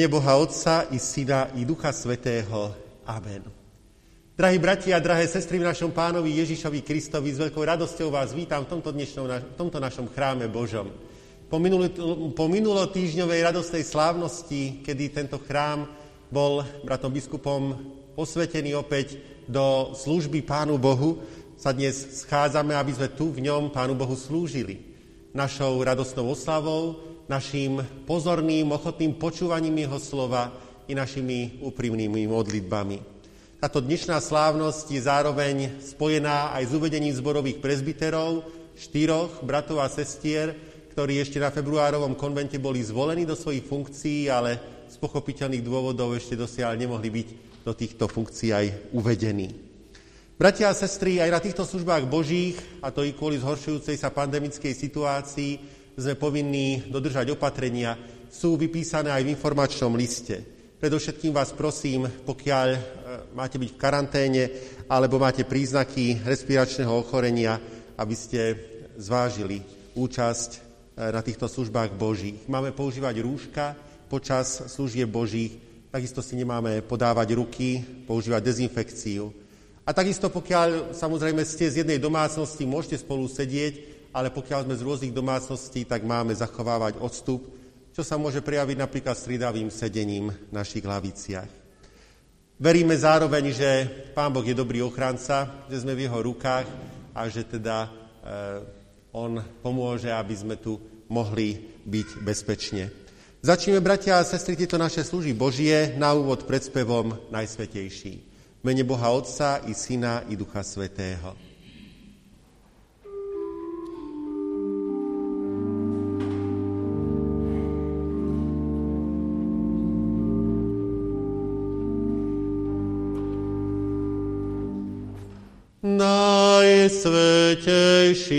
mene Boha Otca i Syna i Ducha Svetého. Amen. Drahí bratia a drahé sestry v našom pánovi Ježišovi Kristovi, s veľkou radosťou vás vítam v tomto, dnešnom, v tomto našom chráme Božom. Po, minulý, po minulotýžňovej radostnej slávnosti, kedy tento chrám bol bratom biskupom posvetený opäť do služby Pánu Bohu, sa dnes schádzame, aby sme tu v ňom Pánu Bohu slúžili. Našou radostnou oslavou, našim pozorným, ochotným počúvaním Jeho slova i našimi úprimnými modlitbami. Táto dnešná slávnosť je zároveň spojená aj s uvedením zborových prezbiterov, štyroch bratov a sestier, ktorí ešte na februárovom konvente boli zvolení do svojich funkcií, ale z pochopiteľných dôvodov ešte dosiaľ nemohli byť do týchto funkcií aj uvedení. Bratia a sestry, aj na týchto službách Božích, a to i kvôli zhoršujúcej sa pandemickej situácii, sme povinní dodržať opatrenia, sú vypísané aj v informačnom liste. Predovšetkým vás prosím, pokiaľ e, máte byť v karanténe alebo máte príznaky respiračného ochorenia, aby ste zvážili účasť e, na týchto službách Božích. Máme používať rúška počas služieb Božích, takisto si nemáme podávať ruky, používať dezinfekciu. A takisto, pokiaľ samozrejme ste z jednej domácnosti, môžete spolu sedieť, ale pokiaľ sme z rôznych domácností, tak máme zachovávať odstup, čo sa môže prejaviť napríklad stridavým sedením v našich laviciach. Veríme zároveň, že Pán Boh je dobrý ochranca, že sme v jeho rukách a že teda e, On pomôže, aby sme tu mohli byť bezpečne. Začneme, bratia a sestry, tieto naše služby Božie na úvod pred spevom Najsvetejší. Mene Boha Otca i Syna i Ducha Svetého. Najsvetejší.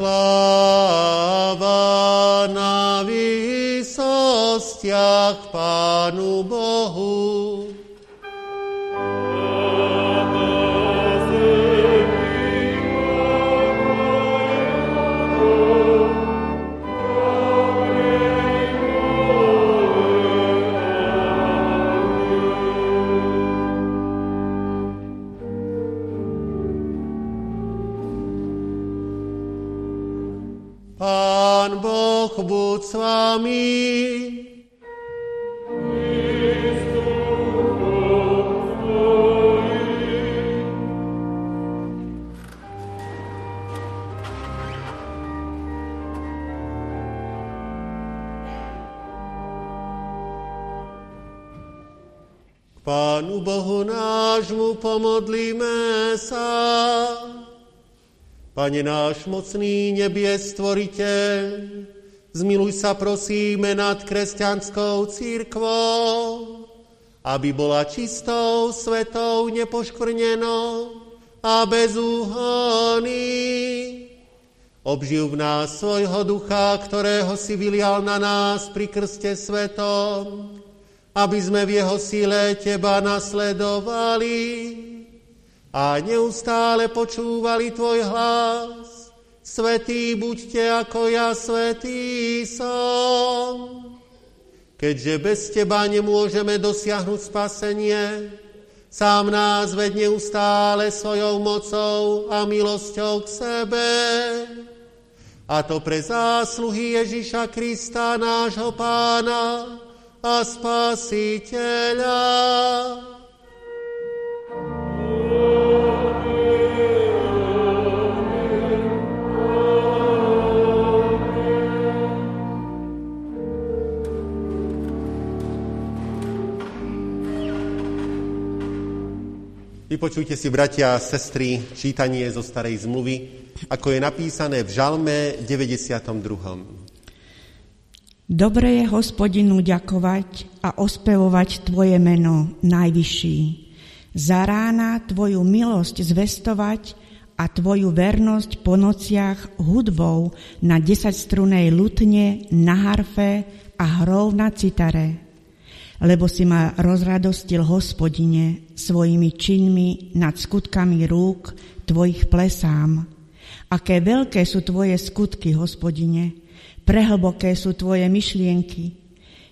Sláva Pane náš mocný nebies stvoriteľ, Zmiluj sa prosíme nad kresťanskou církvou, aby bola čistou, svetou, nepoškvrnenou a bezúhonný. Obživ v nás svojho ducha, ktorého si vylial na nás pri krste svetom, aby sme v jeho síle Teba nasledovali a neustále počúvali Tvoj hlas, Svetý buďte ako ja svetý som. Keďže bez teba nemôžeme dosiahnuť spasenie, sám nás ved neustále svojou mocou a milosťou k sebe. A to pre zásluhy Ježiša Krista, nášho pána a spasiteľa. Vypočujte si, bratia a sestry, čítanie zo starej zmluvy, ako je napísané v Žalme 92. Dobre je hospodinu ďakovať a ospevovať Tvoje meno, najvyšší. Za rána Tvoju milosť zvestovať a Tvoju vernosť po nociach hudbou na desaťstrunej lutne, na harfe a hrou na citare lebo si ma rozradostil, hospodine, svojimi činmi nad skutkami rúk tvojich plesám. Aké veľké sú tvoje skutky, hospodine, prehlboké sú tvoje myšlienky.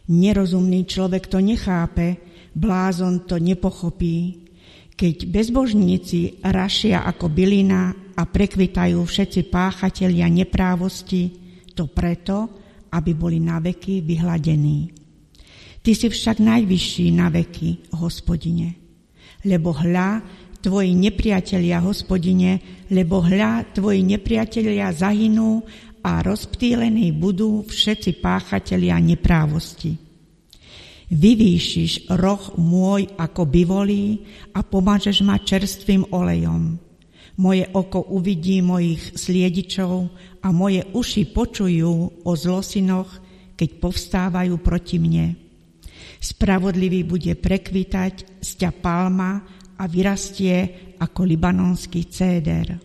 Nerozumný človek to nechápe, blázon to nepochopí. Keď bezbožníci rašia ako bylina a prekvitajú všetci páchatelia neprávosti, to preto, aby boli na veky vyhladení. Ty si však najvyšší na veky, hospodine. Lebo hľa, tvoji nepriatelia, hospodine, lebo hľa, tvoji nepriatelia zahynú a rozptýlení budú všetci páchatelia neprávosti. Vyvýšiš roh môj ako bivolí a pomážeš ma čerstvým olejom. Moje oko uvidí mojich sliedičov a moje uši počujú o zlosinoch, keď povstávajú proti mne. Spravodlivý bude prekvitať z palma a vyrastie ako libanonský céder.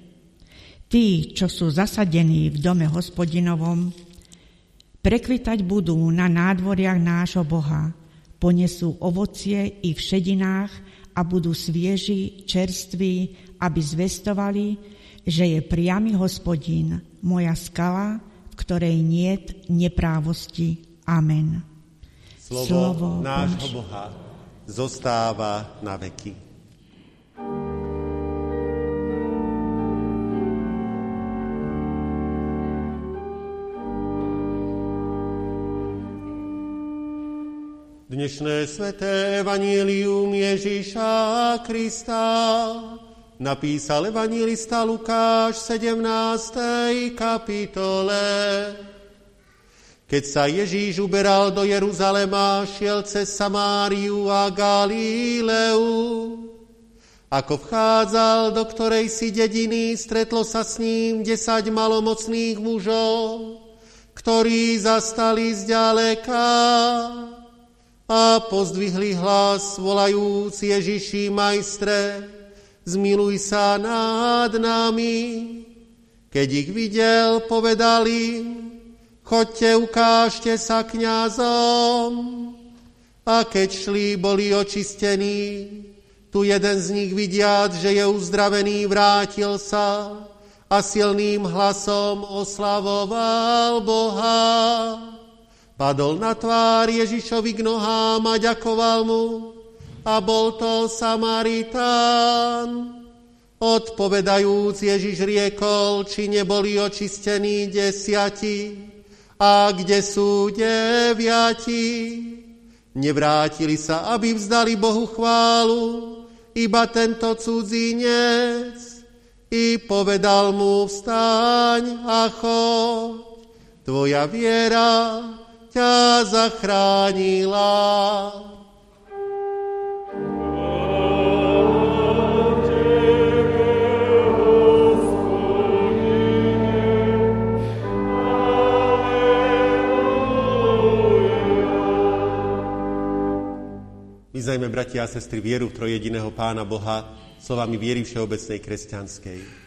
Tí, čo sú zasadení v dome hospodinovom, prekvitať budú na nádvoriach nášho Boha, ponesú ovocie i v šedinách a budú svieži, čerství, aby zvestovali, že je priamy hospodin, moja skala, v ktorej niet neprávosti. Amen. Slovo, Slovo nášho Boha zostáva na veky. Dnešné sveté evanílium Ježíša Krista napísal evanílista Lukáš v 17. kapitole. Keď sa Ježíš uberal do Jeruzalema, šiel cez Samáriu a Galileu. Ako vchádzal do ktorej si dediny, stretlo sa s ním desať malomocných mužov, ktorí zastali zďaleka a pozdvihli hlas, volajúc Ježiši majstre, zmiluj sa nad nami. Keď ich videl, povedal im, chodte, ukážte sa kňazom. A keď šli, boli očistení. Tu jeden z nich vidiac, že je uzdravený, vrátil sa a silným hlasom oslavoval Boha. Padol na tvár Ježišovi k nohám a ďakoval mu a bol to Samaritán. Odpovedajúc Ježiš riekol, či neboli očistení desiati a kde sú deviati. Nevrátili sa, aby vzdali Bohu chválu, iba tento cudzinec. I povedal mu, vstaň a choď, tvoja viera ťa zachránila. Bratia a sestry, vieru v trojediného Pána Boha slovami viery všeobecnej kresťanskej.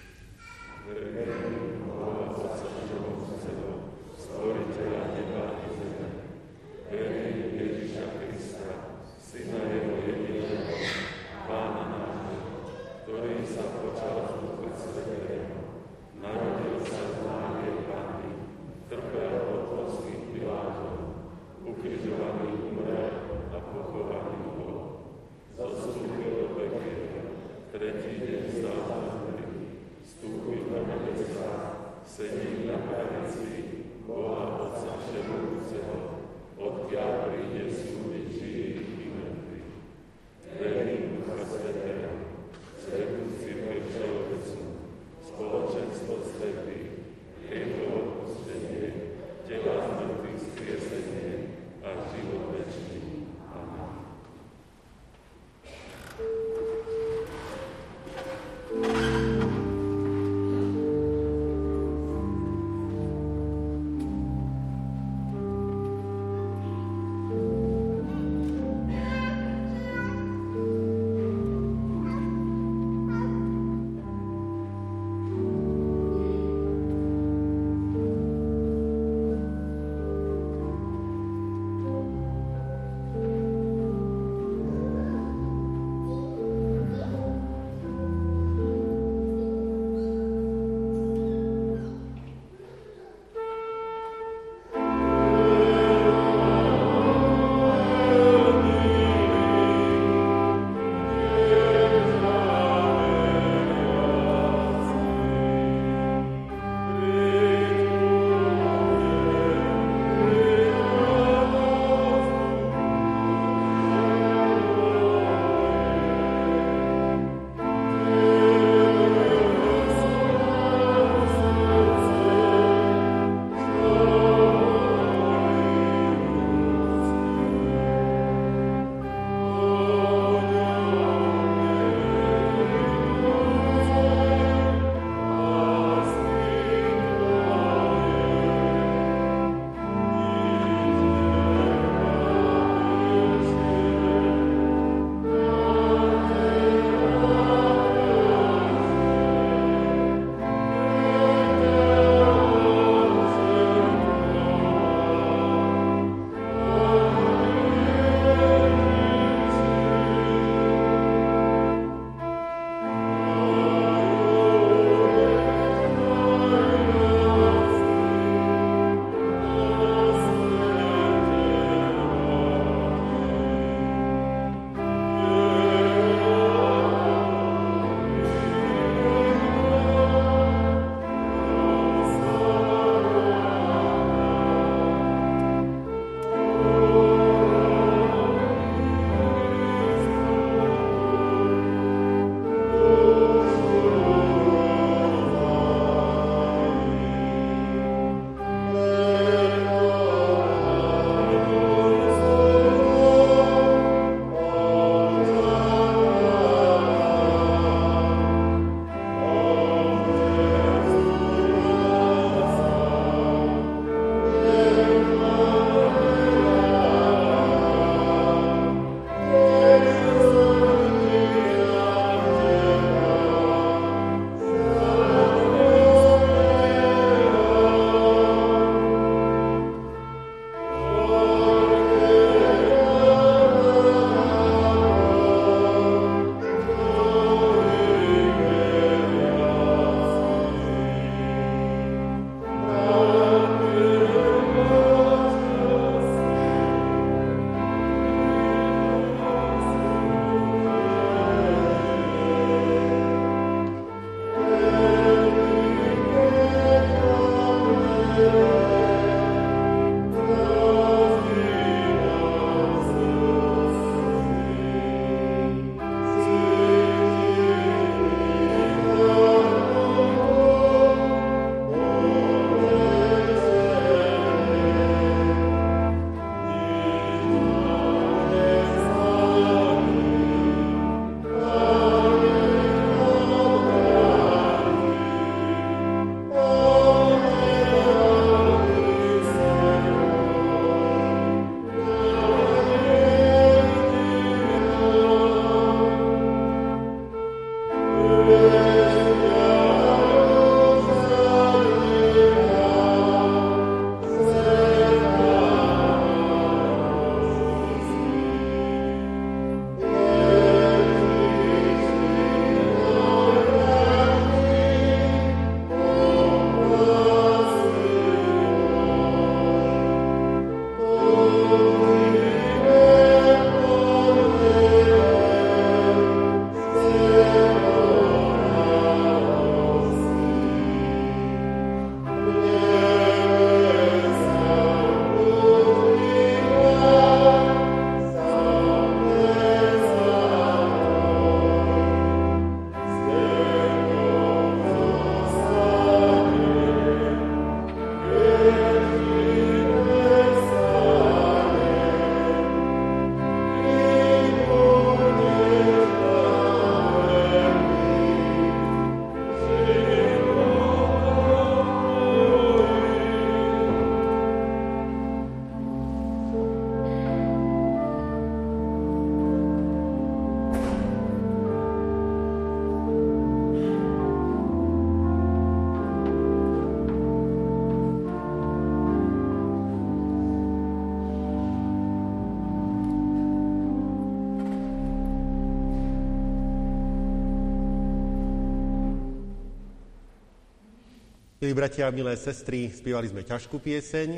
Milí bratia milé sestry, spievali sme ťažkú pieseň,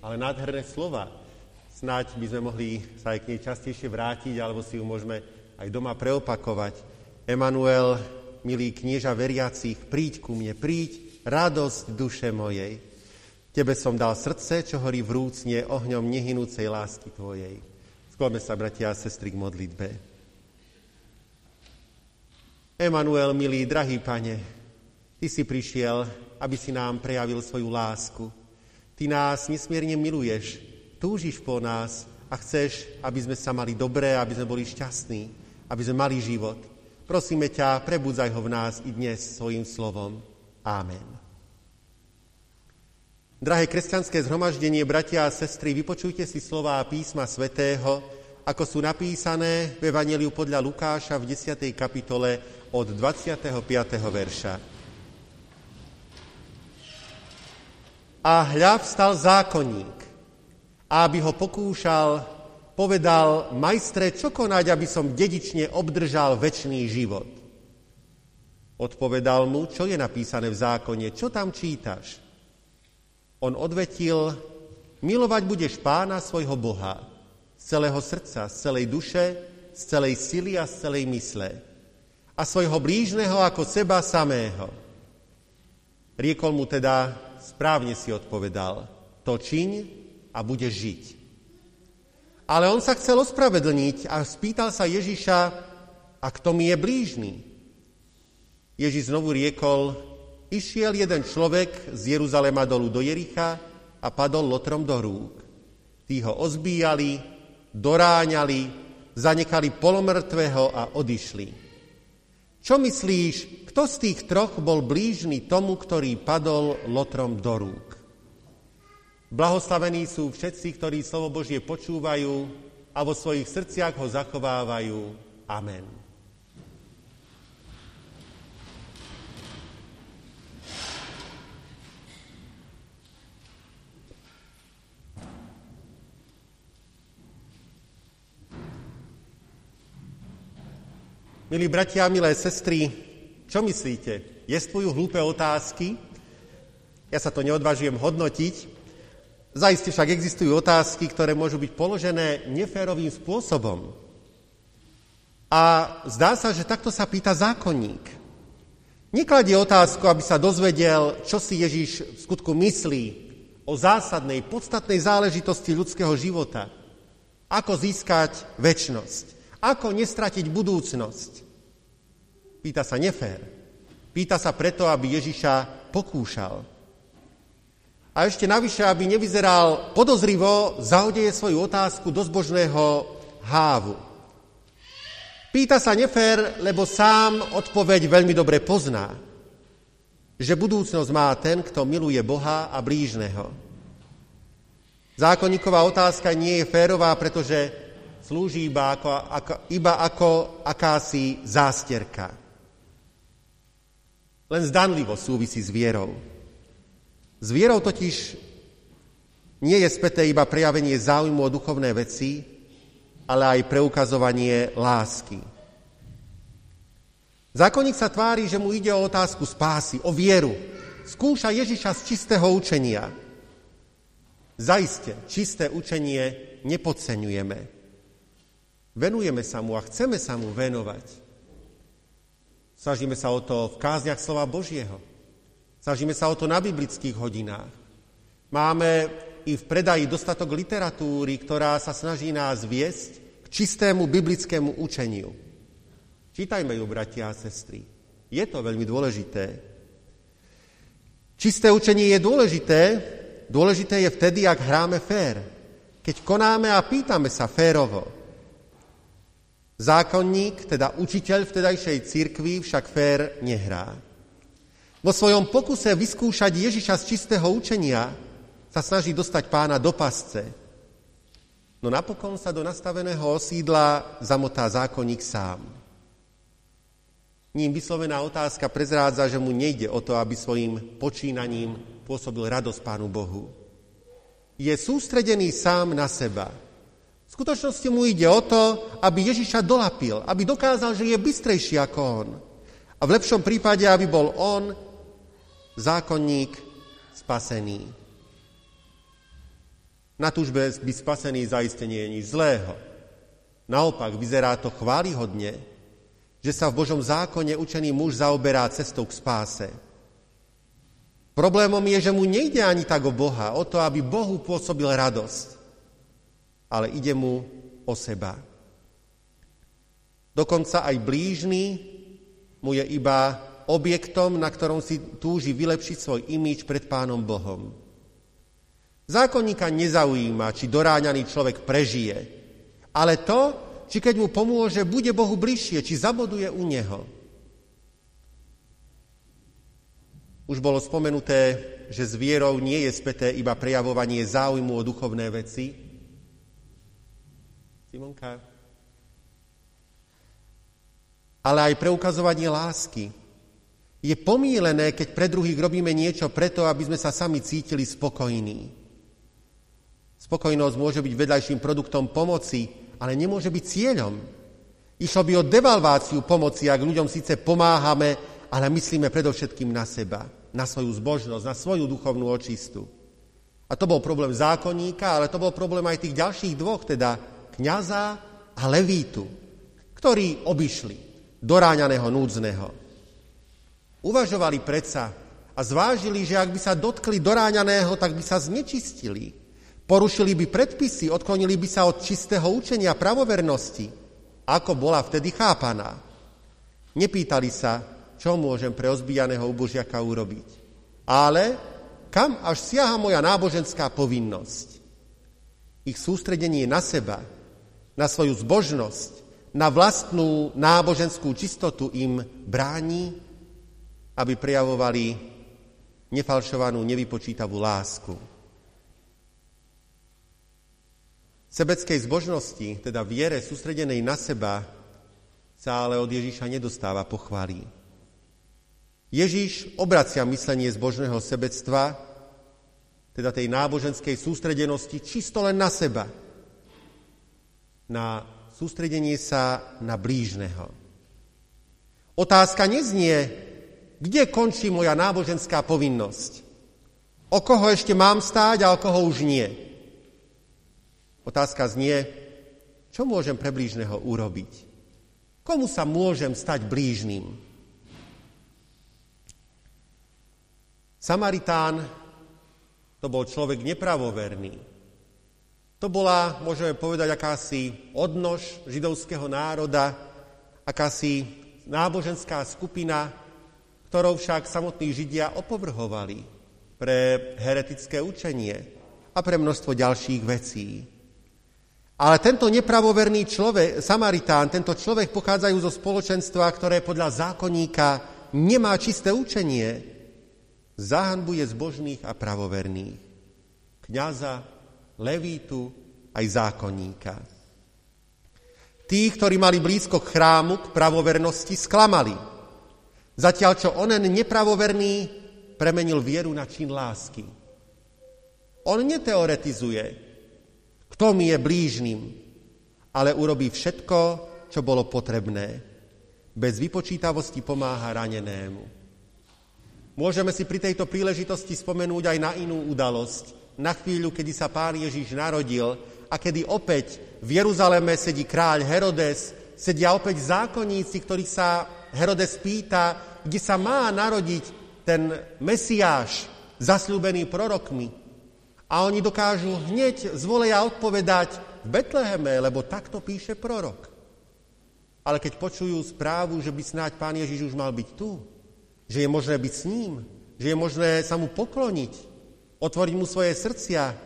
ale nádherné slova. Snáď by sme mohli sa aj k nej častejšie vrátiť, alebo si ju môžeme aj doma preopakovať. Emanuel, milý knieža veriacich, príď ku mne, príď, radosť duše mojej. Tebe som dal srdce, čo horí vrúcne ohňom nehynúcej lásky Tvojej. Skloňme sa, bratia a sestry, k modlitbe. Emanuel, milý, drahý pane, Ty si prišiel aby si nám prejavil svoju lásku. Ty nás nesmierne miluješ, túžiš po nás a chceš, aby sme sa mali dobré, aby sme boli šťastní, aby sme mali život. Prosíme ťa, prebudzaj ho v nás i dnes svojim slovom. Amen. Drahé kresťanské zhromaždenie, bratia a sestry, vypočujte si slová písma svätého, ako sú napísané v Evangeliu podľa Lukáša v 10. kapitole od 25. verša. A hľa vstal zákonník a aby ho pokúšal, povedal, majstre, čo konať, aby som dedične obdržal väčší život? Odpovedal mu, čo je napísané v zákone, čo tam čítaš? On odvetil, milovať budeš pána svojho Boha z celého srdca, z celej duše, z celej sily a z celej mysle a svojho blížneho ako seba samého. Riekol mu teda, správne si odpovedal, to čiň a bude žiť. Ale on sa chcel ospravedlniť a spýtal sa Ježiša, a kto mi je blížny? Ježiš znovu riekol, išiel jeden človek z Jeruzalema dolu do Jericha a padol lotrom do rúk. Tí ho ozbíjali, doráňali, zanechali polomrtvého a odišli. Čo myslíš, kto z tých troch bol blížny tomu, ktorý padol lotrom do rúk? Blahoslavení sú všetci, ktorí slovo Božie počúvajú a vo svojich srdciach ho zachovávajú. Amen. Milí bratia milé sestry, čo myslíte? Jestvujú hlúpe otázky? Ja sa to neodvážujem hodnotiť. Zaiste však existujú otázky, ktoré môžu byť položené neférovým spôsobom. A zdá sa, že takto sa pýta zákonník. Nekladie otázku, aby sa dozvedel, čo si Ježíš v skutku myslí o zásadnej, podstatnej záležitosti ľudského života. Ako získať väčnosť. Ako nestratiť budúcnosť. Pýta sa nefér. Pýta sa preto, aby Ježiša pokúšal. A ešte navyše, aby nevyzeral podozrivo, zahodeje svoju otázku do zbožného hávu. Pýta sa nefér, lebo sám odpoveď veľmi dobre pozná, že budúcnosť má ten, kto miluje Boha a blížneho. Zákonníková otázka nie je férová, pretože slúži iba ako, ako, iba ako akási zásterka len zdanlivo súvisí s vierou. S vierou totiž nie je späté iba prejavenie záujmu o duchovné veci, ale aj preukazovanie lásky. Zákonník sa tvári, že mu ide o otázku spásy, o vieru. Skúša Ježiša z čistého učenia. Zaiste, čisté učenie nepodceňujeme. Venujeme sa mu a chceme sa mu venovať. Snažíme sa o to v kázniach slova Božieho. Snažíme sa o to na biblických hodinách. Máme i v predaji dostatok literatúry, ktorá sa snaží nás viesť k čistému biblickému učeniu. Čítajme ju, bratia a sestry. Je to veľmi dôležité. Čisté učenie je dôležité. Dôležité je vtedy, ak hráme fér. Keď konáme a pýtame sa férovo. Zákonník, teda učiteľ vtedajšej cirkvi, však fér nehrá. Vo svojom pokuse vyskúšať Ježiša z čistého učenia sa snaží dostať pána do pasce. No napokon sa do nastaveného osídla zamotá zákonník sám. Ním vyslovená otázka prezrádza, že mu nejde o to, aby svojim počínaním pôsobil radosť Pánu Bohu. Je sústredený sám na seba, v skutočnosti mu ide o to, aby Ježiša dolapil, aby dokázal, že je bystrejší ako on. A v lepšom prípade, aby bol on zákonník spasený. Na túžbe byť spasený zaiste nie je nič zlého. Naopak, vyzerá to chválihodne, že sa v Božom zákone učený muž zaoberá cestou k spáse. Problémom je, že mu nejde ani tak o Boha, o to, aby Bohu pôsobil radosť, ale ide mu o seba. Dokonca aj blížny mu je iba objektom, na ktorom si túži vylepšiť svoj imič pred Pánom Bohom. Zákonníka nezaujíma, či doráňaný človek prežije, ale to, či keď mu pomôže, bude Bohu bližšie, či zaboduje u Neho. Už bolo spomenuté, že s vierou nie je späté iba prejavovanie záujmu o duchovné veci. Simonka? Ale aj preukazovanie lásky. Je pomílené, keď pre druhých robíme niečo preto, aby sme sa sami cítili spokojní. Spokojnosť môže byť vedľajším produktom pomoci, ale nemôže byť cieľom. Išlo by o devalváciu pomoci, ak ľuďom síce pomáhame, ale myslíme predovšetkým na seba, na svoju zbožnosť, na svoju duchovnú očistu. A to bol problém zákonníka, ale to bol problém aj tých ďalších dvoch, teda kňaza a levítu, ktorí obišli doráňaného núdzneho. Uvažovali predsa a zvážili, že ak by sa dotkli doráňaného, tak by sa znečistili. Porušili by predpisy, odklonili by sa od čistého učenia pravovernosti, ako bola vtedy chápaná. Nepýtali sa, čo môžem pre ozbijaného ubožiaka urobiť. Ale kam až siaha moja náboženská povinnosť? Ich sústredenie na seba, na svoju zbožnosť, na vlastnú náboženskú čistotu im bráni, aby prejavovali nefalšovanú, nevypočítavú lásku. Sebeckej zbožnosti, teda viere sústredenej na seba, sa ale od Ježíša nedostáva pochvály. Ježíš obracia myslenie zbožného sebectva, teda tej náboženskej sústredenosti, čisto len na seba. Na sústredenie sa na blížneho. Otázka neznie, kde končí moja náboženská povinnosť. O koho ešte mám stáť a o koho už nie. Otázka znie, čo môžem pre blížneho urobiť? Komu sa môžem stať blížným? Samaritán to bol človek nepravoverný. To bola, môžeme povedať, akási odnož židovského národa, akási náboženská skupina, ktorou však samotní Židia opovrhovali pre heretické učenie a pre množstvo ďalších vecí. Ale tento nepravoverný človek, Samaritán, tento človek pochádzajú zo spoločenstva, ktoré podľa zákonníka nemá čisté učenie, zahanbuje zbožných a pravoverných. Kňaza, levítu, aj zákonníka. Tí, ktorí mali blízko k chrámu, k pravovernosti, sklamali. Zatiaľ, čo onen nepravoverný premenil vieru na čin lásky. On neteoretizuje, kto mi je blížnym, ale urobí všetko, čo bolo potrebné. Bez vypočítavosti pomáha ranenému. Môžeme si pri tejto príležitosti spomenúť aj na inú udalosť, na chvíľu, kedy sa pán Ježiš narodil a kedy opäť v Jeruzaleme sedí kráľ Herodes, sedia opäť zákonníci, ktorých sa Herodes pýta, kde sa má narodiť ten Mesiáš, zasľúbený prorokmi. A oni dokážu hneď z voleja odpovedať v Betleheme, lebo takto píše prorok. Ale keď počujú správu, že by snáď pán Ježiš už mal byť tu, že je možné byť s ním, že je možné sa mu pokloniť, otvoriť mu svoje srdcia,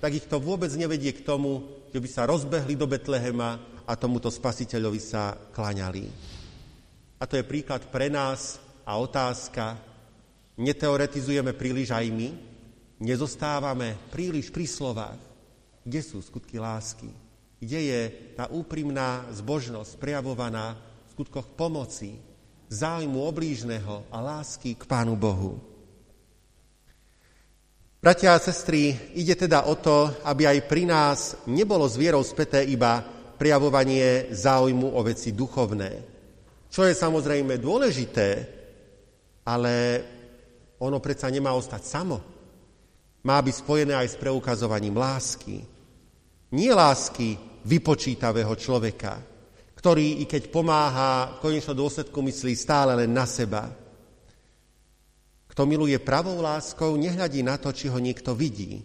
tak ich to vôbec nevedie k tomu, že by sa rozbehli do Betlehema a tomuto spasiteľovi sa klaňali. A to je príklad pre nás a otázka, neteoretizujeme príliš aj my, nezostávame príliš pri slovách. Kde sú skutky lásky? Kde je tá úprimná zbožnosť prejavovaná v skutkoch pomoci, záujmu oblížneho a lásky k Pánu Bohu? Bratia a sestry, ide teda o to, aby aj pri nás nebolo s vierou späté iba prejavovanie záujmu o veci duchovné, čo je samozrejme dôležité, ale ono predsa nemá ostať samo. Má byť spojené aj s preukazovaním lásky. Nie lásky vypočítavého človeka, ktorý, i keď pomáha, v konečnom dôsledku myslí stále len na seba. Kto miluje pravou láskou, nehľadí na to, či ho niekto vidí.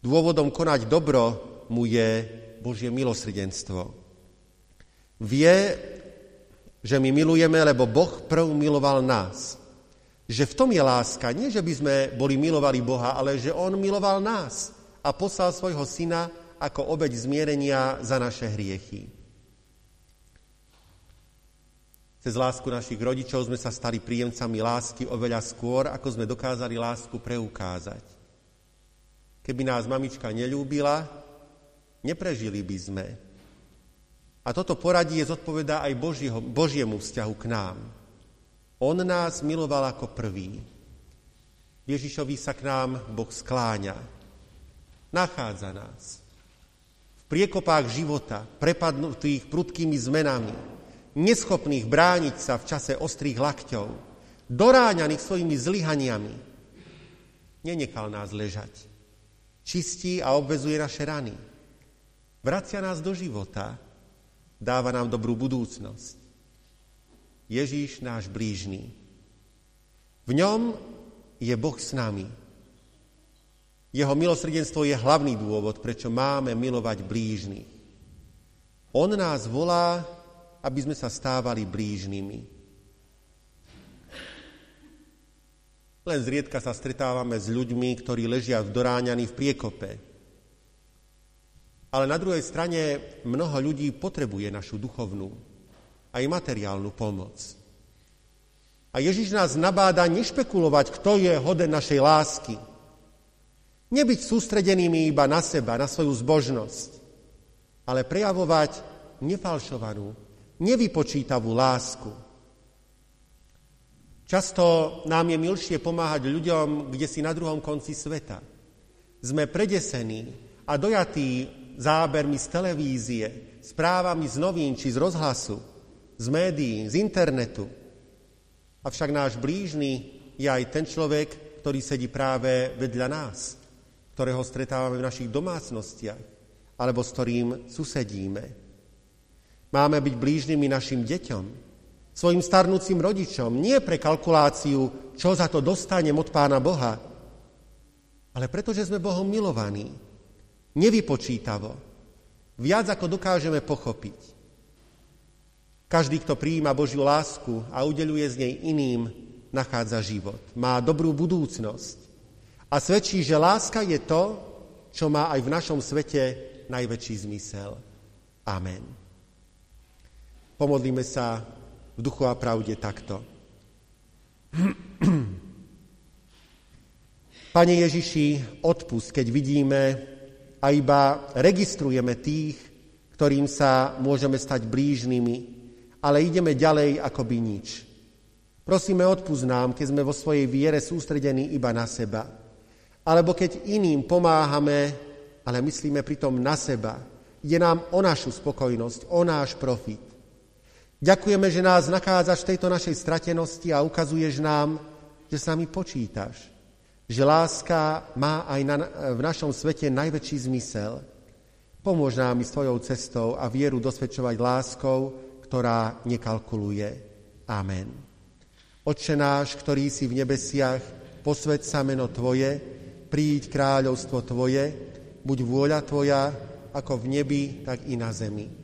Dôvodom konať dobro mu je Božie milosrdenstvo. Vie, že my milujeme, lebo Boh prv miloval nás. Že v tom je láska. Nie, že by sme boli milovali Boha, ale že On miloval nás a poslal svojho syna ako obeď zmierenia za naše hriechy. Cez lásku našich rodičov sme sa stali príjemcami lásky oveľa skôr, ako sme dokázali lásku preukázať. Keby nás mamička nelúbila, neprežili by sme. A toto poradie zodpovedá aj Božieho, Božiemu vzťahu k nám. On nás miloval ako prvý. Ježišovi sa k nám Boh skláňa. Nachádza nás. V priekopách života, prepadnutých prudkými zmenami, neschopných brániť sa v čase ostrých lakťov, doráňaných svojimi zlyhaniami, nenechal nás ležať. Čistí a obvezuje naše rany. Vracia nás do života, dáva nám dobrú budúcnosť. Ježíš náš blížný. V ňom je Boh s nami. Jeho milosrdenstvo je hlavný dôvod, prečo máme milovať blížnych. On nás volá aby sme sa stávali blížnymi. Len zriedka sa stretávame s ľuďmi, ktorí ležia doráňaní v priekope. Ale na druhej strane mnoho ľudí potrebuje našu duchovnú aj materiálnu pomoc. A Ježiš nás nabáda nešpekulovať, kto je hoden našej lásky. Nebyť sústredenými iba na seba, na svoju zbožnosť, ale prejavovať nefalšovanú, nevypočítavú lásku. Často nám je milšie pomáhať ľuďom, kde si na druhom konci sveta. Sme predesení a dojatí zábermi z televízie, správami z novín či z rozhlasu, z médií, z internetu. Avšak náš blížny je aj ten človek, ktorý sedí práve vedľa nás, ktorého stretávame v našich domácnostiach, alebo s ktorým susedíme. Máme byť blížnymi našim deťom, svojim starnúcim rodičom, nie pre kalkuláciu, čo za to dostanem od Pána Boha, ale pretože sme Bohom milovaní, nevypočítavo, viac ako dokážeme pochopiť. Každý, kto prijíma Božiu lásku a udeluje z nej iným, nachádza život. Má dobrú budúcnosť a svedčí, že láska je to, čo má aj v našom svete najväčší zmysel. Amen. Pomodlíme sa v duchu a pravde takto. Pane Ježiši, odpust, keď vidíme a iba registrujeme tých, ktorým sa môžeme stať blížnymi, ale ideme ďalej akoby nič. Prosíme, odpust nám, keď sme vo svojej viere sústredení iba na seba. Alebo keď iným pomáhame, ale myslíme pritom na seba. Ide nám o našu spokojnosť, o náš profit. Ďakujeme, že nás nachádzaš v tejto našej stratenosti a ukazuješ nám, že s nami počítaš. Že láska má aj na, v našom svete najväčší zmysel. Pomôž nám s tvojou cestou a vieru dosvedčovať láskou, ktorá nekalkuluje. Amen. Otče náš, ktorý si v nebesiach, posved sa meno Tvoje, príď kráľovstvo Tvoje, buď vôľa Tvoja, ako v nebi, tak i na zemi.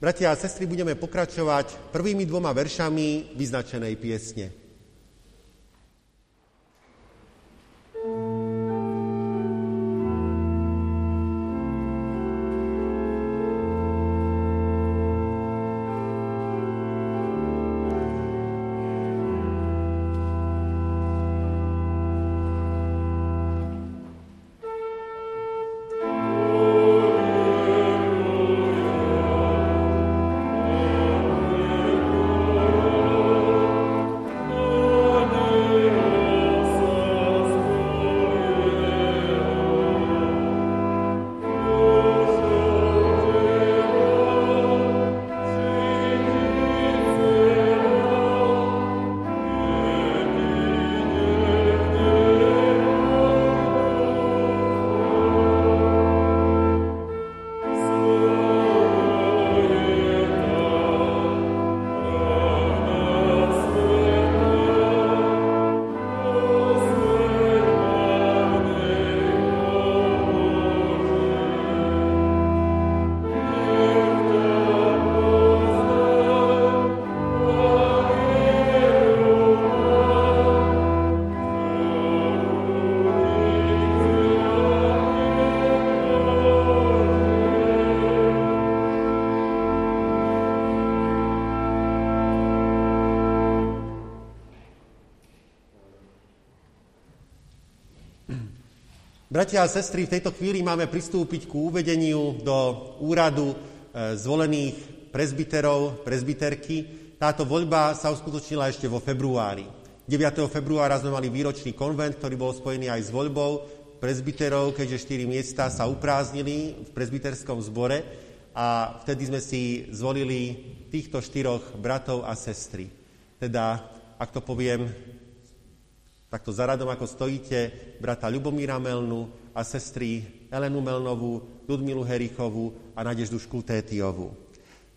Bratia a sestry, budeme pokračovať prvými dvoma veršami vyznačenej piesne. Bratia a sestry, v tejto chvíli máme pristúpiť ku uvedeniu do úradu e, zvolených prezbiterov, prezbiterky. Táto voľba sa uskutočnila ešte vo februári. 9. februára sme mali výročný konvent, ktorý bol spojený aj s voľbou prezbiterov, keďže štyri miesta sa uprázdnili v prezbiterskom zbore a vtedy sme si zvolili týchto štyroch bratov a sestry. Teda, ak to poviem Takto za radom, ako stojíte, brata Ľubomíra Melnu a sestry Elenu Melnovú, Ludmilu Herichovú a Nadeždu Škultétiovú.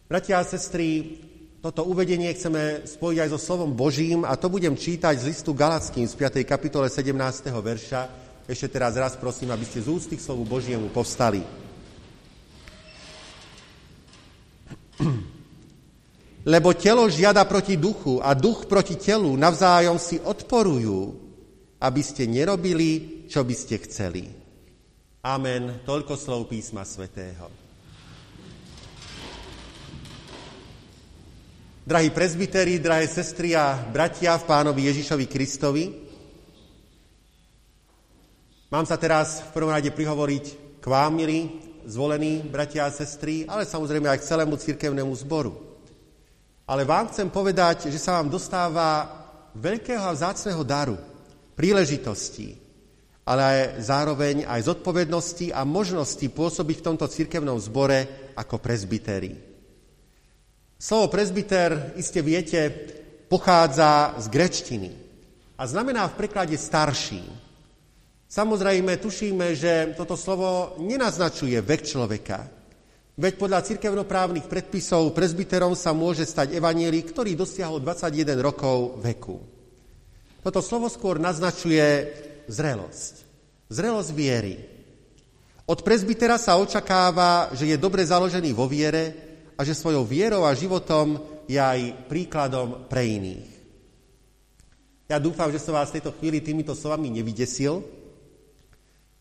Bratia a sestry, toto uvedenie chceme spojiť aj so slovom Božím a to budem čítať z listu Galackým z 5. kapitole 17. verša. Ešte teraz raz prosím, aby ste z úcty k slovu Božiemu povstali. Lebo telo žiada proti duchu a duch proti telu navzájom si odporujú, aby ste nerobili, čo by ste chceli. Amen. Toľko slov písma svätého. Drahí prezbiteri, drahé sestry a bratia v pánovi Ježišovi Kristovi, mám sa teraz v prvom rade prihovoriť k vám, milí, zvolení bratia a sestry, ale samozrejme aj k celému cirkevnému zboru. Ale vám chcem povedať, že sa vám dostáva veľkého a vzácného daru – príležitostí, ale aj zároveň aj zodpovednosti a možnosti pôsobiť v tomto cirkevnom zbore ako prezbiterí. Slovo prezbiter, iste viete, pochádza z grečtiny a znamená v preklade starší. Samozrejme, tušíme, že toto slovo nenaznačuje vek človeka. Veď podľa cirkevnoprávnych predpisov prezbiterom sa môže stať evanieli, ktorý dosiahol 21 rokov veku. Toto slovo skôr naznačuje zrelosť. Zrelosť viery. Od prezbitera sa očakáva, že je dobre založený vo viere a že svojou vierou a životom je aj príkladom pre iných. Ja dúfam, že som vás v tejto chvíli týmito slovami nevydesil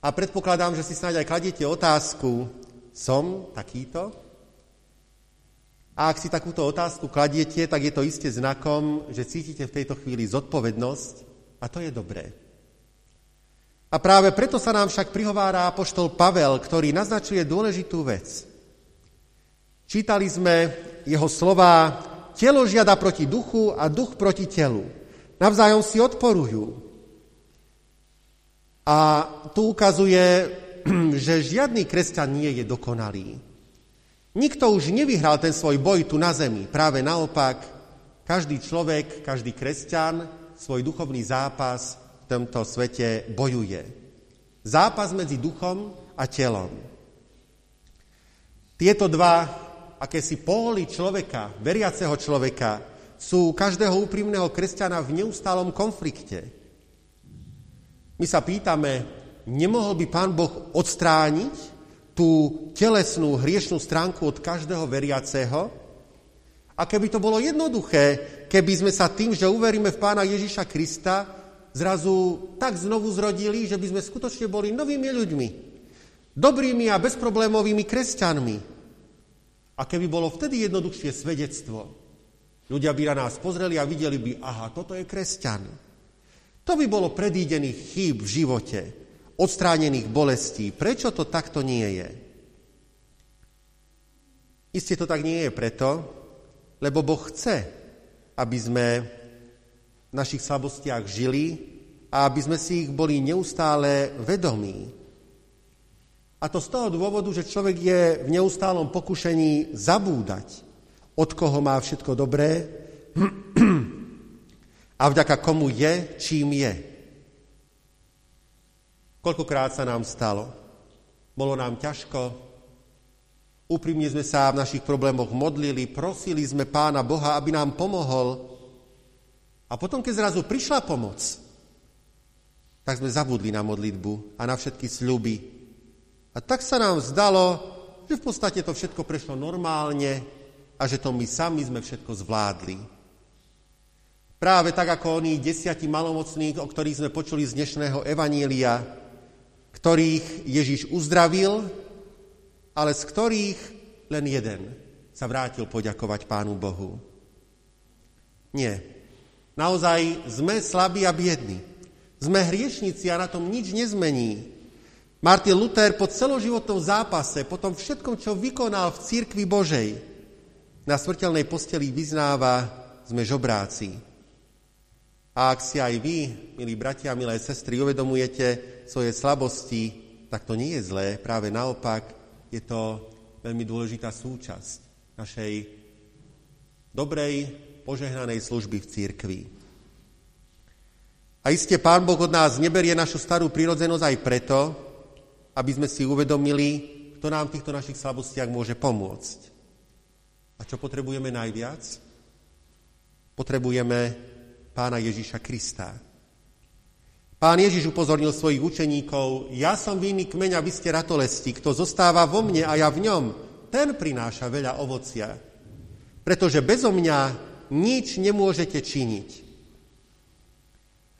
a predpokladám, že si snáď aj kladiete otázku, som takýto? A ak si takúto otázku kladiete, tak je to isté znakom, že cítite v tejto chvíli zodpovednosť a to je dobré. A práve preto sa nám však prihovára apoštol Pavel, ktorý naznačuje dôležitú vec. Čítali sme jeho slova, telo žiada proti duchu a duch proti telu. Navzájom si odporujú. A tu ukazuje, že žiadny kresťan nie je dokonalý. Nikto už nevyhral ten svoj boj tu na zemi. Práve naopak, každý človek, každý kresťan svoj duchovný zápas v tomto svete bojuje. Zápas medzi duchom a telom. Tieto dva akési pohly človeka, veriaceho človeka, sú každého úprimného kresťana v neustálom konflikte. My sa pýtame, nemohol by Pán Boh odstrániť tú telesnú hriešnú stránku od každého veriaceho. A keby to bolo jednoduché, keby sme sa tým, že uveríme v Pána Ježiša Krista, zrazu tak znovu zrodili, že by sme skutočne boli novými ľuďmi. Dobrými a bezproblémovými kresťanmi. A keby bolo vtedy jednoduchšie svedectvo, ľudia by na nás pozreli a videli by, aha, toto je kresťan. To by bolo predídených chýb v živote odstránených bolestí. Prečo to takto nie je? Isté to tak nie je preto, lebo Boh chce, aby sme v našich slabostiach žili a aby sme si ich boli neustále vedomí. A to z toho dôvodu, že človek je v neustálom pokušení zabúdať, od koho má všetko dobré a vďaka komu je, čím je. Koľkokrát sa nám stalo. Bolo nám ťažko, úprimne sme sa v našich problémoch modlili, prosili sme Pána Boha, aby nám pomohol. A potom, keď zrazu prišla pomoc, tak sme zabudli na modlitbu a na všetky sľuby. A tak sa nám zdalo, že v podstate to všetko prešlo normálne a že to my sami sme všetko zvládli. Práve tak ako oni desiatí malomocných, o ktorých sme počuli z dnešného evanília, ktorých Ježiš uzdravil, ale z ktorých len jeden sa vrátil poďakovať Pánu Bohu. Nie. Naozaj sme slabí a biední. Sme hriešnici a na tom nič nezmení. Martin Luther po celoživotnom zápase, po tom všetkom, čo vykonal v církvi Božej, na smrteľnej posteli vyznáva, sme žobráci. A ak si aj vy, milí bratia, milé sestry, uvedomujete svoje slabosti, tak to nie je zlé, práve naopak je to veľmi dôležitá súčasť našej dobrej, požehnanej služby v církvi. A iste Pán Boh od nás neberie našu starú prírodzenosť aj preto, aby sme si uvedomili, kto nám v týchto našich slabostiach môže pomôcť. A čo potrebujeme najviac? Potrebujeme pána Ježiša Krista. Pán Ježiš upozornil svojich učeníkov, ja som vinný kmeň a vy ste ratolesti, kto zostáva vo mne a ja v ňom, ten prináša veľa ovocia. Pretože bezo mňa nič nemôžete činiť.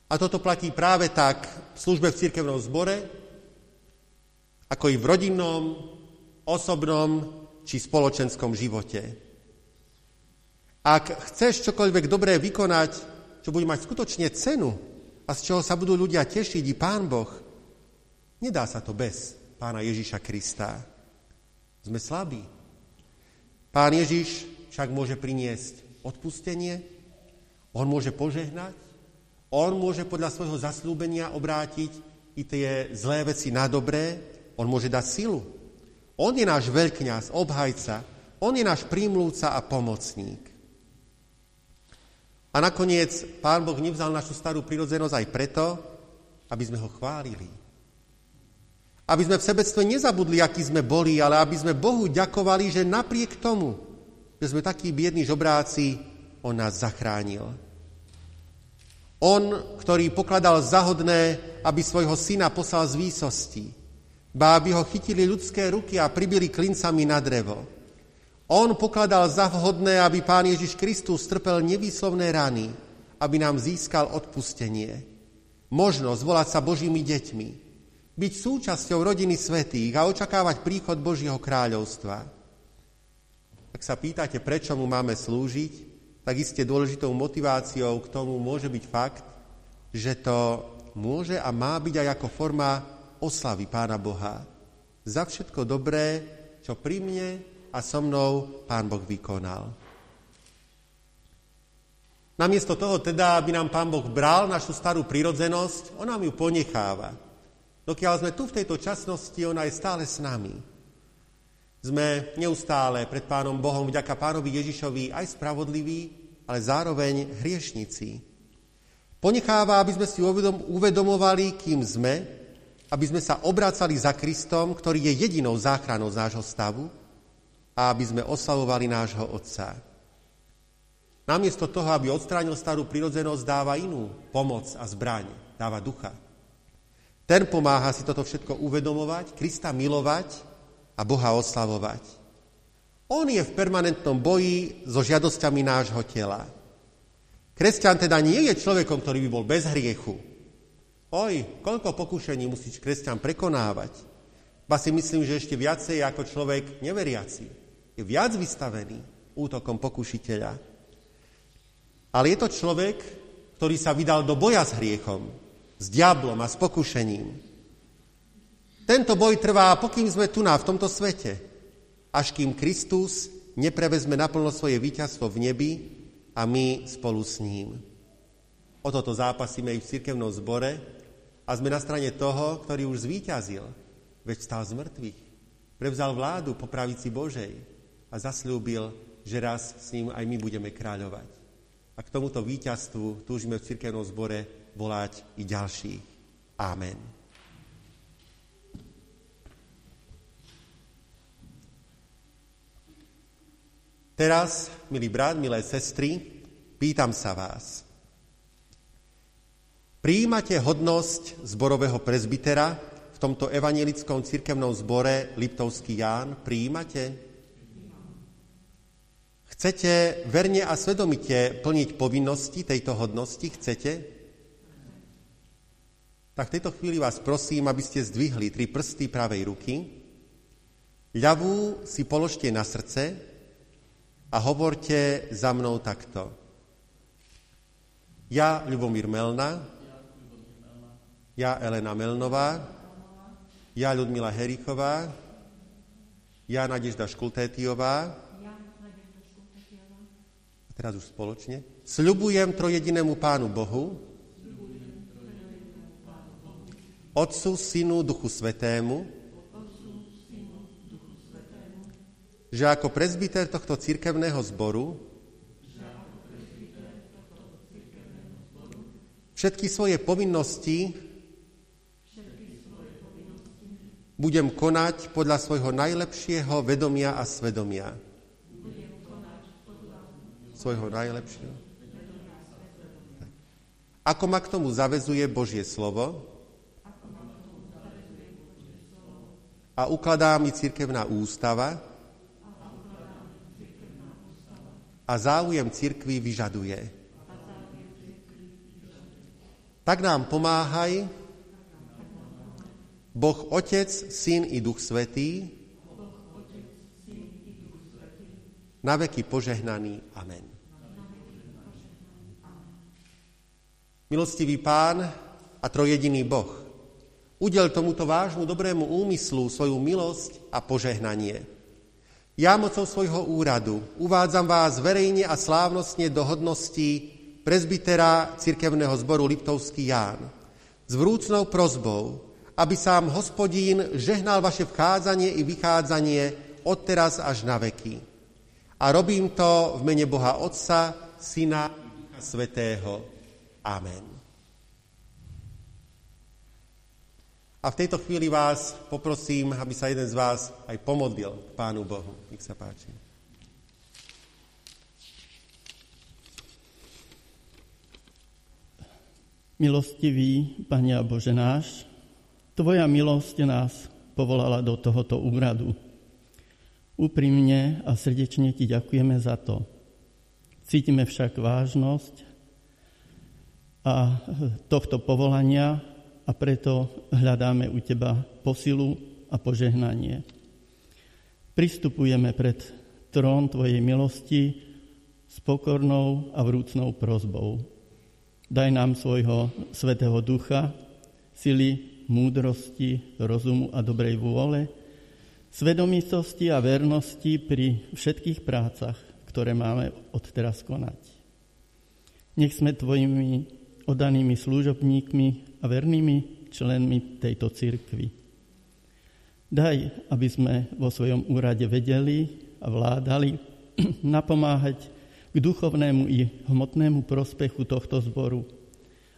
A toto platí práve tak v službe v cirkevnom zbore, ako i v rodinnom, osobnom či spoločenskom živote. Ak chceš čokoľvek dobré vykonať, čo bude mať skutočne cenu a z čoho sa budú ľudia tešiť i Pán Boh, nedá sa to bez Pána Ježiša Krista. Sme slabí. Pán Ježiš však môže priniesť odpustenie, on môže požehnať, on môže podľa svojho zaslúbenia obrátiť i tie zlé veci na dobré, on môže dať silu. On je náš veľkňaz, obhajca, on je náš prímlúca a pomocník. A nakoniec Pán Boh nevzal našu starú prirodzenosť aj preto, aby sme ho chválili. Aby sme v sebectve nezabudli, akí sme boli, ale aby sme Bohu ďakovali, že napriek tomu, že sme takí biední žobráci, On nás zachránil. On, ktorý pokladal zahodné, aby svojho syna poslal z výsosti, ba aby ho chytili ľudské ruky a pribili klincami na drevo. On pokladal za vhodné, aby Pán Ježiš Kristus trpel nevýslovné rany, aby nám získal odpustenie. Možnosť volať sa Božími deťmi, byť súčasťou rodiny svetých a očakávať príchod Božieho kráľovstva. Ak sa pýtate, prečo mu máme slúžiť, tak iste dôležitou motiváciou k tomu môže byť fakt, že to môže a má byť aj ako forma oslavy Pána Boha. Za všetko dobré, čo pri mne a so mnou Pán Boh vykonal. Namiesto toho teda, aby nám Pán Boh bral našu starú prirodzenosť, On nám ju ponecháva. Dokiaľ sme tu v tejto časnosti, ona je stále s nami. Sme neustále pred Pánom Bohom vďaka Pánovi Ježišovi aj spravodliví, ale zároveň hriešnici. Ponecháva, aby sme si uvedomovali, kým sme, aby sme sa obracali za Kristom, ktorý je jedinou záchranou z nášho stavu, a aby sme oslavovali nášho Otca. Namiesto toho, aby odstránil starú prirodzenosť, dáva inú pomoc a zbraň, dáva ducha. Ten pomáha si toto všetko uvedomovať, Krista milovať a Boha oslavovať. On je v permanentnom boji so žiadosťami nášho tela. Kresťan teda nie je človekom, ktorý by bol bez hriechu. Oj, koľko pokušení musíš kresťan prekonávať. Ba si myslím, že ešte viacej ako človek neveriaci je viac vystavený útokom pokušiteľa. Ale je to človek, ktorý sa vydal do boja s hriechom, s diablom a s pokušením. Tento boj trvá, pokým sme tu na v tomto svete, až kým Kristus neprevezme naplno svoje víťazstvo v nebi a my spolu s ním. O toto zápasíme aj v cirkevnom zbore a sme na strane toho, ktorý už zvíťazil, veď stal z mŕtvych. Prevzal vládu po pravici Božej a zasľúbil, že raz s ním aj my budeme kráľovať. A k tomuto víťazstvu túžime v cirkevnom zbore volať i ďalší. Amen. Teraz, milý brat, milé sestry, pýtam sa vás. Prijímate hodnosť zborového prezbitera v tomto evanielickom cirkevnom zbore Liptovský Ján? Prijímate? Chcete verne a svedomite plniť povinnosti tejto hodnosti? Chcete? Tak v tejto chvíli vás prosím, aby ste zdvihli tri prsty pravej ruky, ľavú si položte na srdce a hovorte za mnou takto. Ja, Ľubomír Melna, ja, Elena Melnová, Ja Ľudmila Herichová, ja Nadežda Škultétiová, teraz už spoločne, sľubujem trojedinému Pánu Bohu, Otcu, Synu, Duchu Svetému, že ako prezbiter tohto cirkevného zboru všetky svoje povinnosti budem konať podľa svojho najlepšieho vedomia a svedomia. Svojho najlepšieho. Ako ma k tomu zavezuje Božie slovo a ukladá mi cirkevná ústava a záujem cirkvi vyžaduje. Tak nám pomáhaj, Boh Otec, Syn i Duch Svetý, na veky požehnaný. Amen. Milostivý Pán a trojediný Boh, udel tomuto vášmu dobrému úmyslu svoju milosť a požehnanie. Ja mocou svojho úradu uvádzam vás verejne a slávnostne do hodností prezbitera cirkevného zboru Liptovský Ján s vrúcnou prozbou, aby sám hospodín žehnal vaše vchádzanie i vychádzanie od teraz až na veky. A robím to v mene Boha Otca, Syna a Ducha Svetého. Amen. A v tejto chvíli vás poprosím, aby sa jeden z vás aj pomodlil k Pánu Bohu. Nech sa páči. Milostivý Pane a Bože náš, Tvoja milosť nás povolala do tohoto úradu. Úprimne a srdečne Ti ďakujeme za to. Cítime však vážnosť a tohto povolania a preto hľadáme u Teba posilu a požehnanie. Pristupujeme pred trón Tvojej milosti s pokornou a vrúcnou prozbou. Daj nám svojho Svetého Ducha, sily múdrosti, rozumu a dobrej vôle, svedomitosti a vernosti pri všetkých prácach, ktoré máme odteraz konať. Nech sme tvojimi odanými služobníkmi a vernými členmi tejto cirkvi. Daj, aby sme vo svojom úrade vedeli a vládali napomáhať k duchovnému i hmotnému prospechu tohto zboru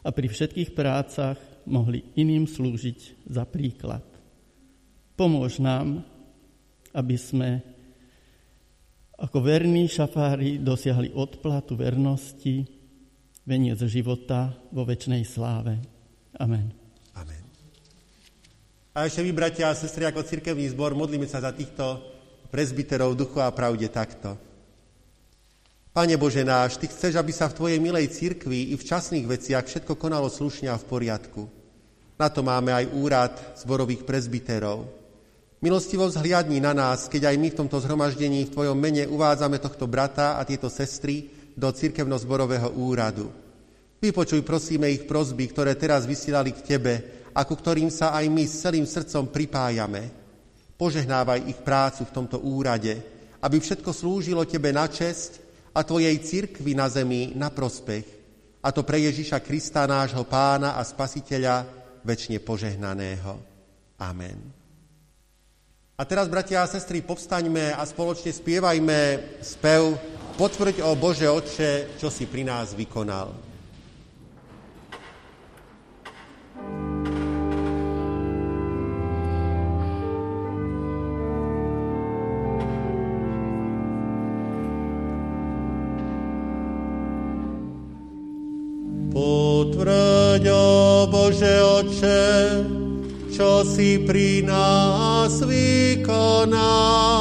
a pri všetkých prácach mohli iným slúžiť za príklad. Pomôž nám, aby sme ako verní šafári dosiahli odplatu vernosti, veniec života vo väčšnej sláve. Amen. Amen. A ešte vy, bratia a sestry, ako cirkevný zbor, modlíme sa za týchto prezbiterov duchu a pravde takto. Pane Bože náš, Ty chceš, aby sa v Tvojej milej cirkvi i v časných veciach všetko konalo slušne a v poriadku. Na to máme aj úrad zborových prezbiterov. Milostivo vzhliadni na nás, keď aj my v tomto zhromaždení v Tvojom mene uvádzame tohto brata a tieto sestry do cirkevno-zborového úradu. Vypočuj, prosíme, ich prozby, ktoré teraz vysielali k Tebe a ku ktorým sa aj my s celým srdcom pripájame. Požehnávaj ich prácu v tomto úrade, aby všetko slúžilo Tebe na česť a Tvojej cirkvi na zemi na prospech, a to pre Ježiša Krista, nášho pána a spasiteľa, väčšine požehnaného. Amen. A teraz, bratia a sestry, povstaňme a spoločne spievajme spev Potvrď o Bože Otče, čo si pri nás vykonal. Potvrď, o Bože Oče, čo si pri nás vykonal.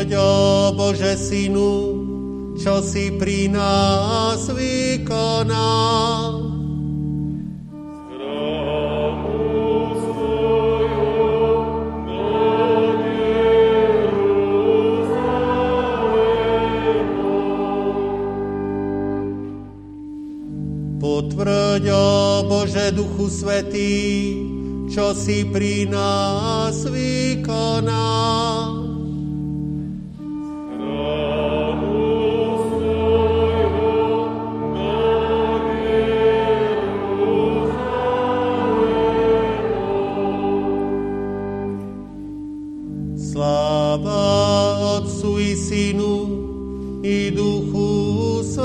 Odveď, o Bože Synu, čo si pri nás vykonal. Potvrď, o Bože Duchu Svetý, čo si pri nás vykonal. do Sinu e do Russo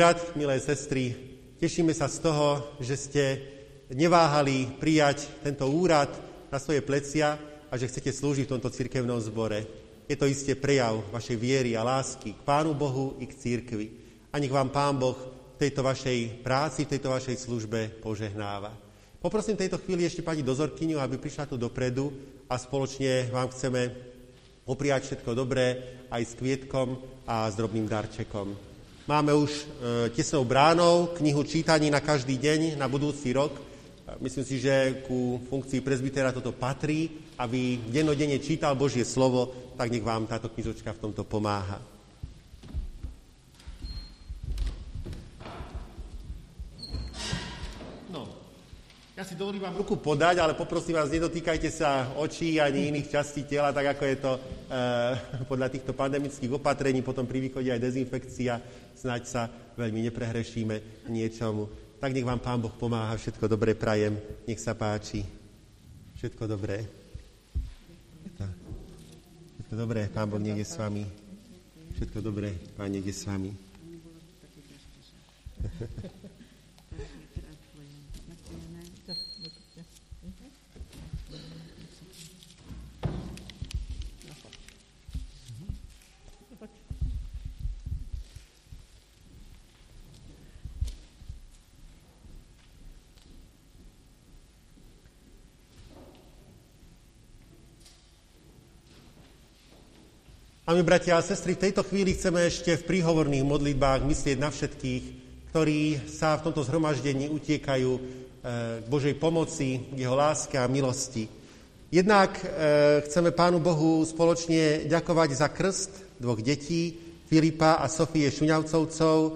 brat, milé sestry, tešíme sa z toho, že ste neváhali prijať tento úrad na svoje plecia a že chcete slúžiť v tomto cirkevnom zbore. Je to isté prejav vašej viery a lásky k Pánu Bohu i k církvi. A nech vám Pán Boh v tejto vašej práci, v tejto vašej službe požehnáva. Poprosím tejto chvíli ešte pani dozorkyňu, aby prišla tu dopredu a spoločne vám chceme opriať všetko dobré aj s kvietkom a s drobným darčekom. Máme už e, tesnou bránou knihu čítaní na každý deň, na budúci rok. Myslím si, že ku funkcii prezbitera toto patrí, aby dennodenne čítal Božie slovo, tak nech vám táto knižočka v tomto pomáha. Ja si dovolím vám ruku podať, ale poprosím vás, nedotýkajte sa očí ani iných častí tela, tak ako je to e, podľa týchto pandemických opatrení, potom pri východe aj dezinfekcia, snáď sa veľmi neprehrešíme niečomu. Tak nech vám Pán Boh pomáha, všetko dobré prajem, nech sa páči. Všetko dobré. Všetko dobré, Pán Boh nech je s vami. Všetko dobré, Pán nech je s vami. A my, bratia a sestry, v tejto chvíli chceme ešte v príhovorných modlitbách myslieť na všetkých, ktorí sa v tomto zhromaždení utiekajú e, k Božej pomoci, Jeho láske a milosti. Jednak e, chceme Pánu Bohu spoločne ďakovať za krst dvoch detí, Filipa a Sofie Šuňavcovcov, e,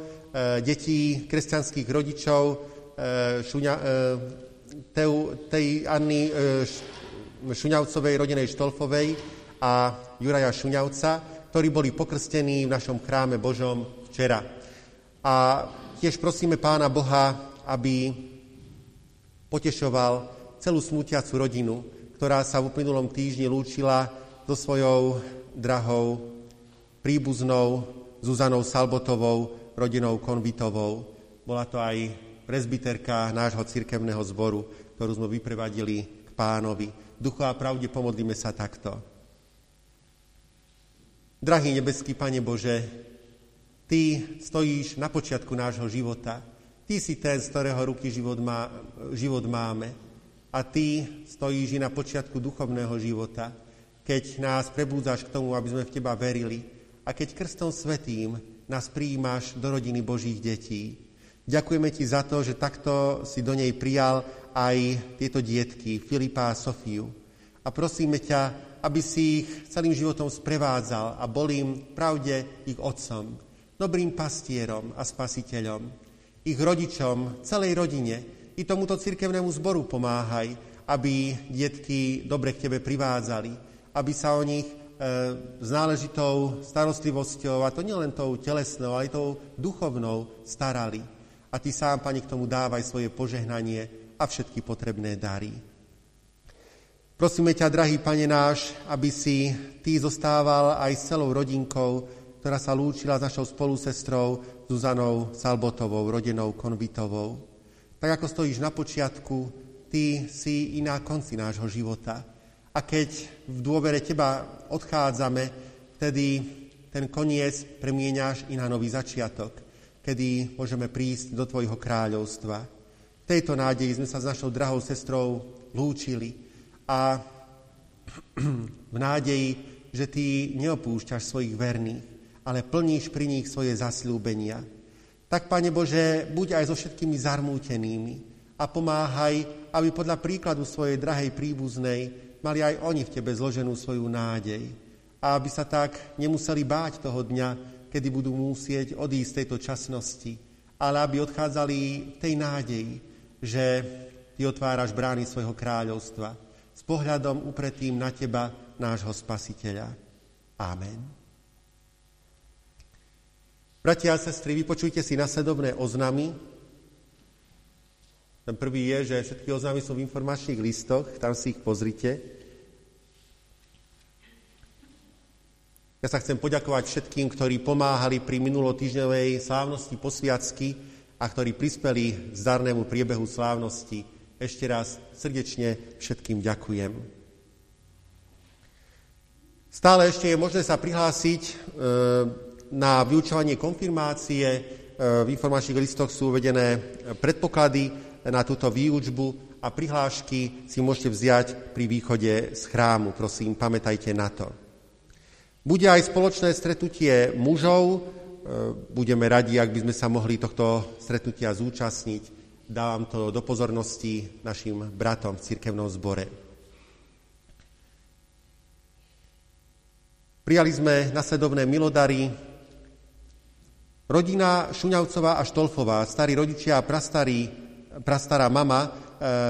detí kresťanských rodičov, šuňa, tej Anny Šuňavcovej, rodinej Štolfovej, a Juraja Šuňavca, ktorí boli pokrstení v našom chráme Božom včera. A tiež prosíme Pána Boha, aby potešoval celú smutiacu rodinu, ktorá sa v uplynulom týždni lúčila so svojou drahou príbuznou Zuzanou Salbotovou, rodinou Konvitovou. Bola to aj prezbiterka nášho cirkevného zboru, ktorú sme vyprevadili k pánovi. Duchu a pravde pomodlíme sa takto. Drahý nebeský Pane Bože, Ty stojíš na počiatku nášho života. Ty si ten, z ktorého ruky život, má, život máme. A Ty stojíš i na počiatku duchovného života, keď nás prebúdzaš k tomu, aby sme v Teba verili. A keď krstom svetým nás prijímaš do rodiny Božích detí. Ďakujeme Ti za to, že takto si do nej prijal aj tieto dietky, Filipa a Sofiu. A prosíme ťa, aby si ich celým životom sprevádzal a bol im pravde ich otcom, dobrým pastierom a spasiteľom, ich rodičom, celej rodine i tomuto cirkevnému zboru pomáhaj, aby detky dobre k tebe privádzali, aby sa o nich e, s náležitou starostlivosťou, a to nielen tou telesnou, ale aj tou duchovnou, starali. A ty sám, Pani, k tomu dávaj svoje požehnanie a všetky potrebné dary. Prosíme ťa, drahý Pane náš, aby si Ty zostával aj s celou rodinkou, ktorá sa lúčila s našou spolusestrou Zuzanou Salbotovou, rodinou Konvitovou. Tak ako stojíš na počiatku, Ty si i na konci nášho života. A keď v dôvere Teba odchádzame, vtedy ten koniec premieňaš i na nový začiatok. kedy môžeme prísť do Tvojho kráľovstva. V tejto nádeji sme sa s našou drahou sestrou lúčili a v nádeji, že Ty neopúšťaš svojich verných, ale plníš pri nich svoje zasľúbenia. Tak, Pane Bože, buď aj so všetkými zarmútenými a pomáhaj, aby podľa príkladu svojej drahej príbuznej mali aj oni v Tebe zloženú svoju nádej. A aby sa tak nemuseli báť toho dňa, kedy budú musieť odísť z tejto časnosti, ale aby odchádzali v tej nádeji, že Ty otváraš brány svojho kráľovstva pohľadom upretým na Teba, nášho Spasiteľa. Amen. Bratia a sestry, vypočujte si nasledovné oznamy. Ten prvý je, že všetky oznámy sú v informačných listoch, tam si ich pozrite. Ja sa chcem poďakovať všetkým, ktorí pomáhali pri minulotýždňovej slávnosti posviacky a ktorí prispeli k zdarnému priebehu slávnosti. Ešte raz srdečne všetkým ďakujem. Stále ešte je možné sa prihlásiť e, na vyučovanie konfirmácie e, v informačných listoch sú uvedené predpoklady na túto výučbu a prihlášky si môžete vziať pri východe z chrámu. Prosím, pamätajte na to. Bude aj spoločné stretnutie mužov. E, budeme radi, ak by sme sa mohli tohto stretnutia zúčastniť. Dávam to do pozornosti našim bratom v cirkevnom zbore. Prijali sme nasledovné milodary Rodina Šuňavcová a Štolfová, starí rodičia a prastarí, prastará mama e,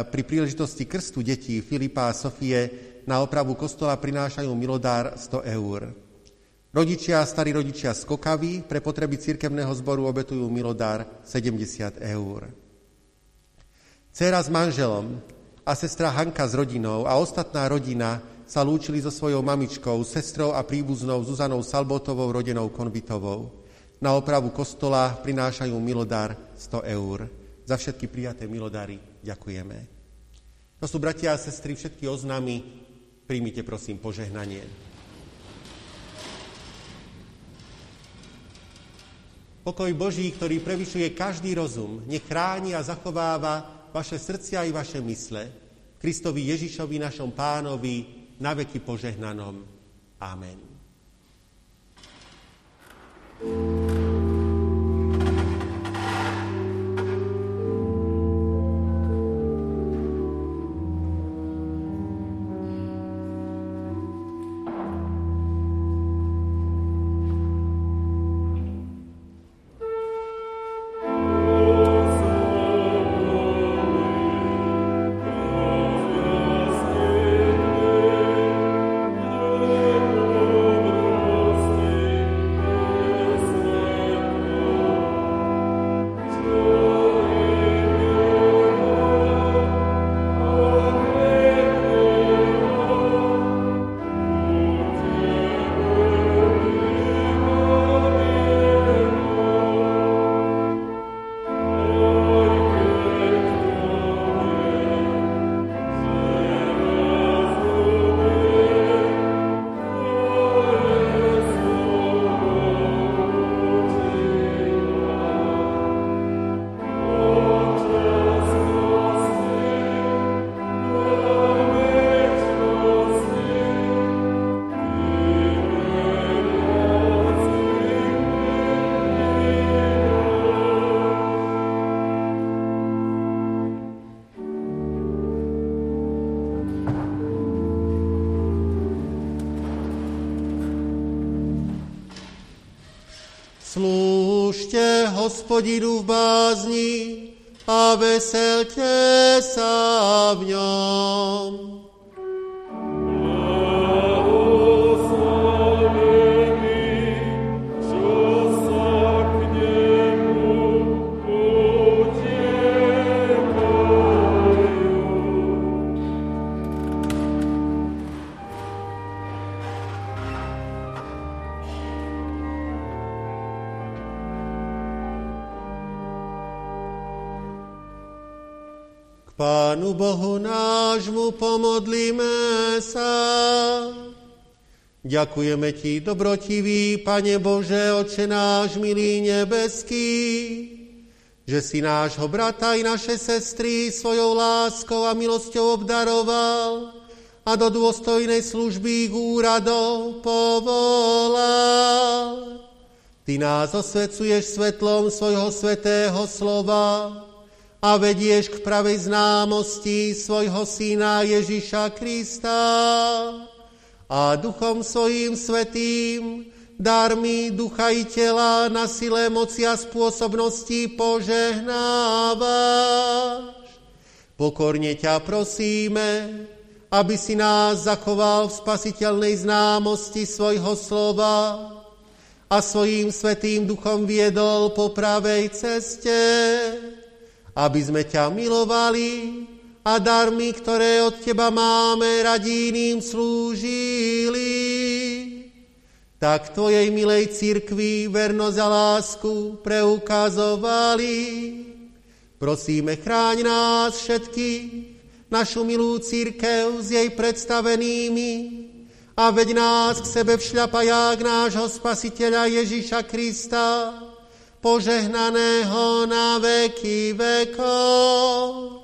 pri príležitosti krstu detí Filipa a Sofie na opravu kostola prinášajú milodár 100 eur. Rodičia a starí rodičia z Kokavy pre potreby cirkevného zboru obetujú milodár 70 eur. Cera s manželom a sestra Hanka s rodinou a ostatná rodina sa lúčili so svojou mamičkou, sestrou a príbuznou Zuzanou Salbotovou, rodinou Konvitovou. Na opravu kostola prinášajú milodár 100 eur. Za všetky prijaté milodary ďakujeme. To sú bratia a sestry všetky oznámy. Príjmite prosím požehnanie. Pokoj Boží, ktorý prevyšuje každý rozum, nech chráni a zachováva vaše srdcia i vaše mysle. Kristovi Ježišovi, našom pánovi, na veky požehnanom. Amen. thank you hospodinu v bázni a veselte sa v ňom. Ďakujeme Ti, dobrotivý, Pane Bože, Oče náš, milý nebeský, že si nášho brata i naše sestry svojou láskou a milosťou obdaroval a do dôstojnej služby ich úradov povolal. Ty nás osvecuješ svetlom svojho svetého slova a vedieš k pravej známosti svojho syna Ježiša Krista a duchom svojím svetým, darmi ducha i tela na sile moci a spôsobnosti požehnávaš. Pokorne ťa prosíme, aby si nás zachoval v spasiteľnej známosti svojho slova a svojím svetým duchom viedol po pravej ceste, aby sme ťa milovali a darmi, ktoré od Teba máme, radíným slúžili. Tak Tvojej milej cirkvi vernosť a lásku preukazovali. Prosíme, chráň nás všetkých, našu milú církev s jej predstavenými a veď nás k sebe v šľapajách nášho spasiteľa Ježíša Krista, požehnaného na veky vekov.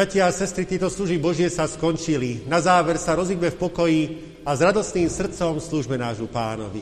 Bratia a sestry, tieto služby Božie sa skončili. Na záver sa rozíbe v pokoji a s radostným srdcom službe nášu pánovi.